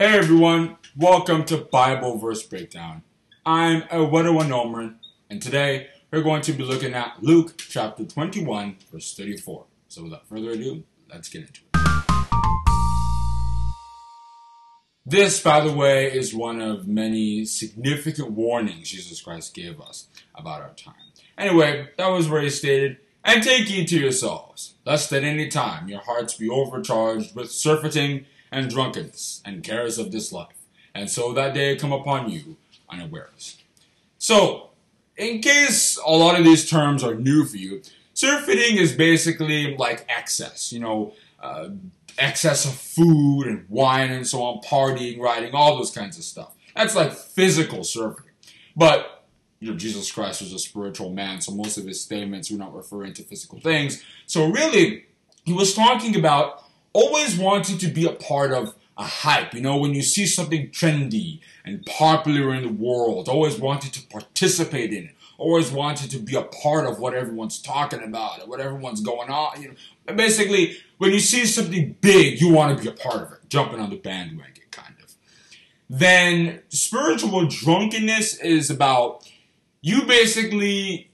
Hey everyone, welcome to Bible Verse Breakdown. I'm Ewedewa Nomrin, oh and today we're going to be looking at Luke chapter 21, verse 34. So without further ado, let's get into it. This, by the way, is one of many significant warnings Jesus Christ gave us about our time. Anyway, that was where he stated. And take heed to yourselves, lest at any time your hearts be overcharged with surfeiting and drunkenness and cares of this life, and so that day come upon you unawares. So, in case a lot of these terms are new for you, surfeiting is basically like excess, you know, uh, excess of food and wine and so on, partying, riding, all those kinds of stuff. That's like physical surfeiting. But you know, Jesus Christ was a spiritual man, so most of his statements were not referring to physical things. So really, he was talking about always wanting to be a part of a hype. You know, when you see something trendy and popular in the world, always wanting to participate in it, always wanting to be a part of what everyone's talking about, what everyone's going on. You know, basically, when you see something big, you want to be a part of it, jumping on the bandwagon, kind of. Then spiritual drunkenness is about you basically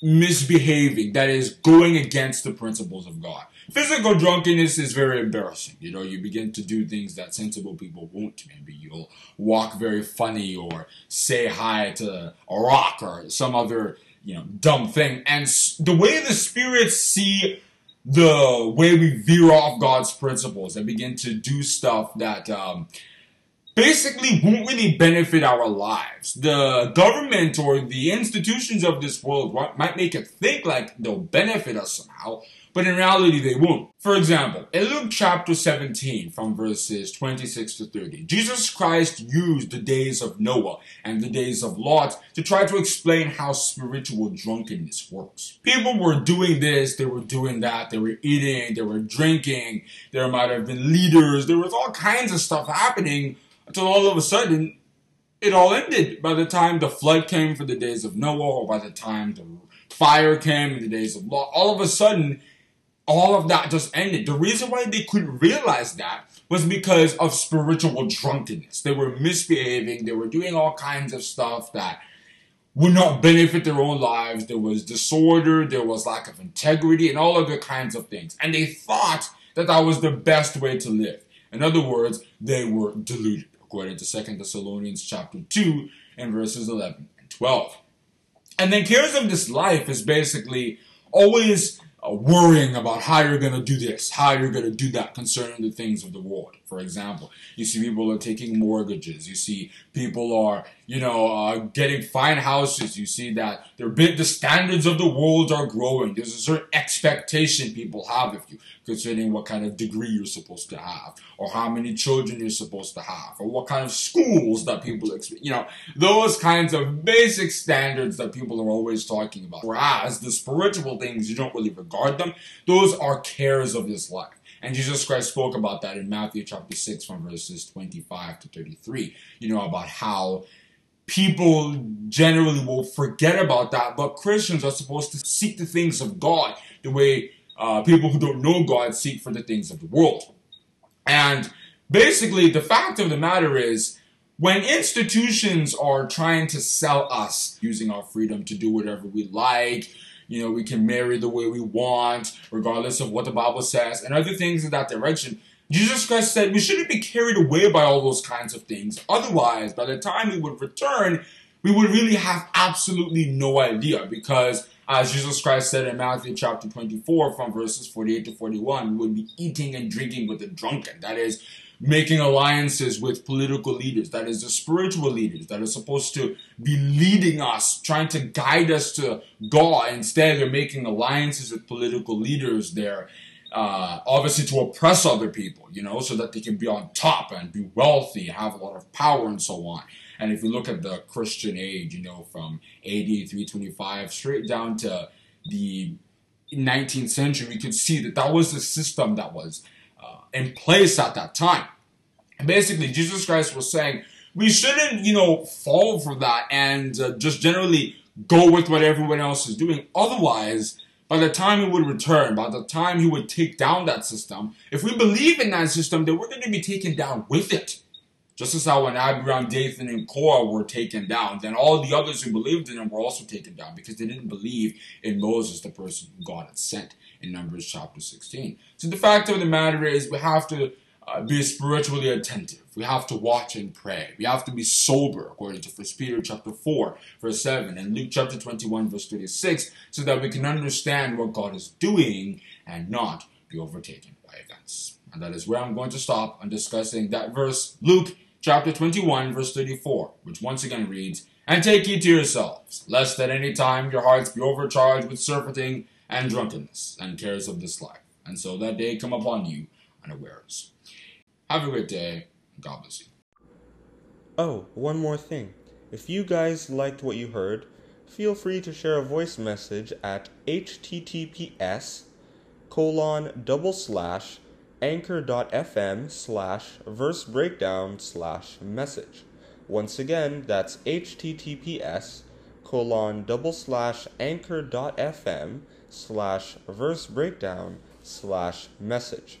misbehaving, that is, going against the principles of God. Physical drunkenness is very embarrassing. You know, you begin to do things that sensible people won't. Maybe you'll walk very funny or say hi to a rock or some other, you know, dumb thing. And the way the spirits see the way we veer off God's principles and begin to do stuff that um, basically won't really benefit our lives. The government or the institutions of this world might make it think like they'll benefit us somehow, but in reality they won't. For example, in Luke chapter 17 from verses 26 to 30, Jesus Christ used the days of Noah and the days of Lot to try to explain how spiritual drunkenness works. People were doing this, they were doing that, they were eating, they were drinking, there might have been leaders, there was all kinds of stuff happening until all of a sudden it all ended by the time the flood came for the days of Noah or by the time the fire came in the days of Lot. All of a sudden, all of that just ended. The reason why they couldn't realize that was because of spiritual drunkenness. They were misbehaving, they were doing all kinds of stuff that would not benefit their own lives. There was disorder, there was lack of integrity, and all other kinds of things. And they thought that that was the best way to live. In other words, they were deluded according to Second Thessalonians chapter 2 and verses 11 and 12. And then of this life is basically always Uh, worrying about how you're going to do this, how you're going to do that concerning the things of the world. For example, you see people are taking mortgages. You see people are, you know, uh, getting fine houses. You see that their the standards of the world are growing. There's a certain expectation people have of you concerning what kind of degree you're supposed to have, or how many children you're supposed to have, or what kind of schools that people expect. You know, those kinds of basic standards that people are always talking about. Whereas the spiritual things, you don't really regard them. Those are cares of this life. And Jesus Christ spoke about that in Matthew chapter 6 from verses 25 to 33. You know, about how people generally will forget about that, but Christians are supposed to seek the things of God the way uh, people who don't know God seek for the things of the world. And basically, the fact of the matter is, when institutions are trying to sell us using our freedom to do whatever we like, you know, we can marry the way we want, regardless of what the Bible says, and other things in that direction. Jesus Christ said we shouldn't be carried away by all those kinds of things. Otherwise, by the time we would return, we would really have absolutely no idea because as Jesus Christ said in Matthew chapter 24 from verses 48 to 41, we would be eating and drinking with the drunken. That is, making alliances with political leaders, that is the spiritual leaders that are supposed to be leading us, trying to guide us to God. Instead, they're making alliances with political leaders there, uh, obviously to oppress other people, you know, so that they can be on top and be wealthy, have a lot of power and so on. And if you look at the Christian age, you know, from AD 325 straight down to the 19th century, we could see that that was the system that was in place at that time. And basically, Jesus Christ was saying we shouldn't, you know, fall for that and uh, just generally go with what everyone else is doing. Otherwise, by the time he would return, by the time he would take down that system, if we believe in that system, then we're going to be taken down with it. Just as how when Abiram, Dathan, and Korah were taken down, then all the others who believed in him were also taken down because they didn't believe in Moses, the person who God had sent in Numbers chapter 16. So the fact of the matter is, we have to uh, be spiritually attentive. We have to watch and pray. We have to be sober, according to 1 Peter chapter 4, verse 7, and Luke chapter 21, verse 36, so that we can understand what God is doing and not be overtaken by events. And that is where I'm going to stop on discussing that verse, Luke chapter 21, verse 34, which once again reads, And take heed to yourselves, lest at any time your hearts be overcharged with surfeiting and drunkenness and cares of this life, and so that day come upon you unawares. Have a great day. God bless you. Oh, one more thing. If you guys liked what you heard, feel free to share a voice message at https colon double slash anchor.fm slash verse breakdown slash message. Once again, that's https colon double slash anchor.fm slash verse breakdown slash message.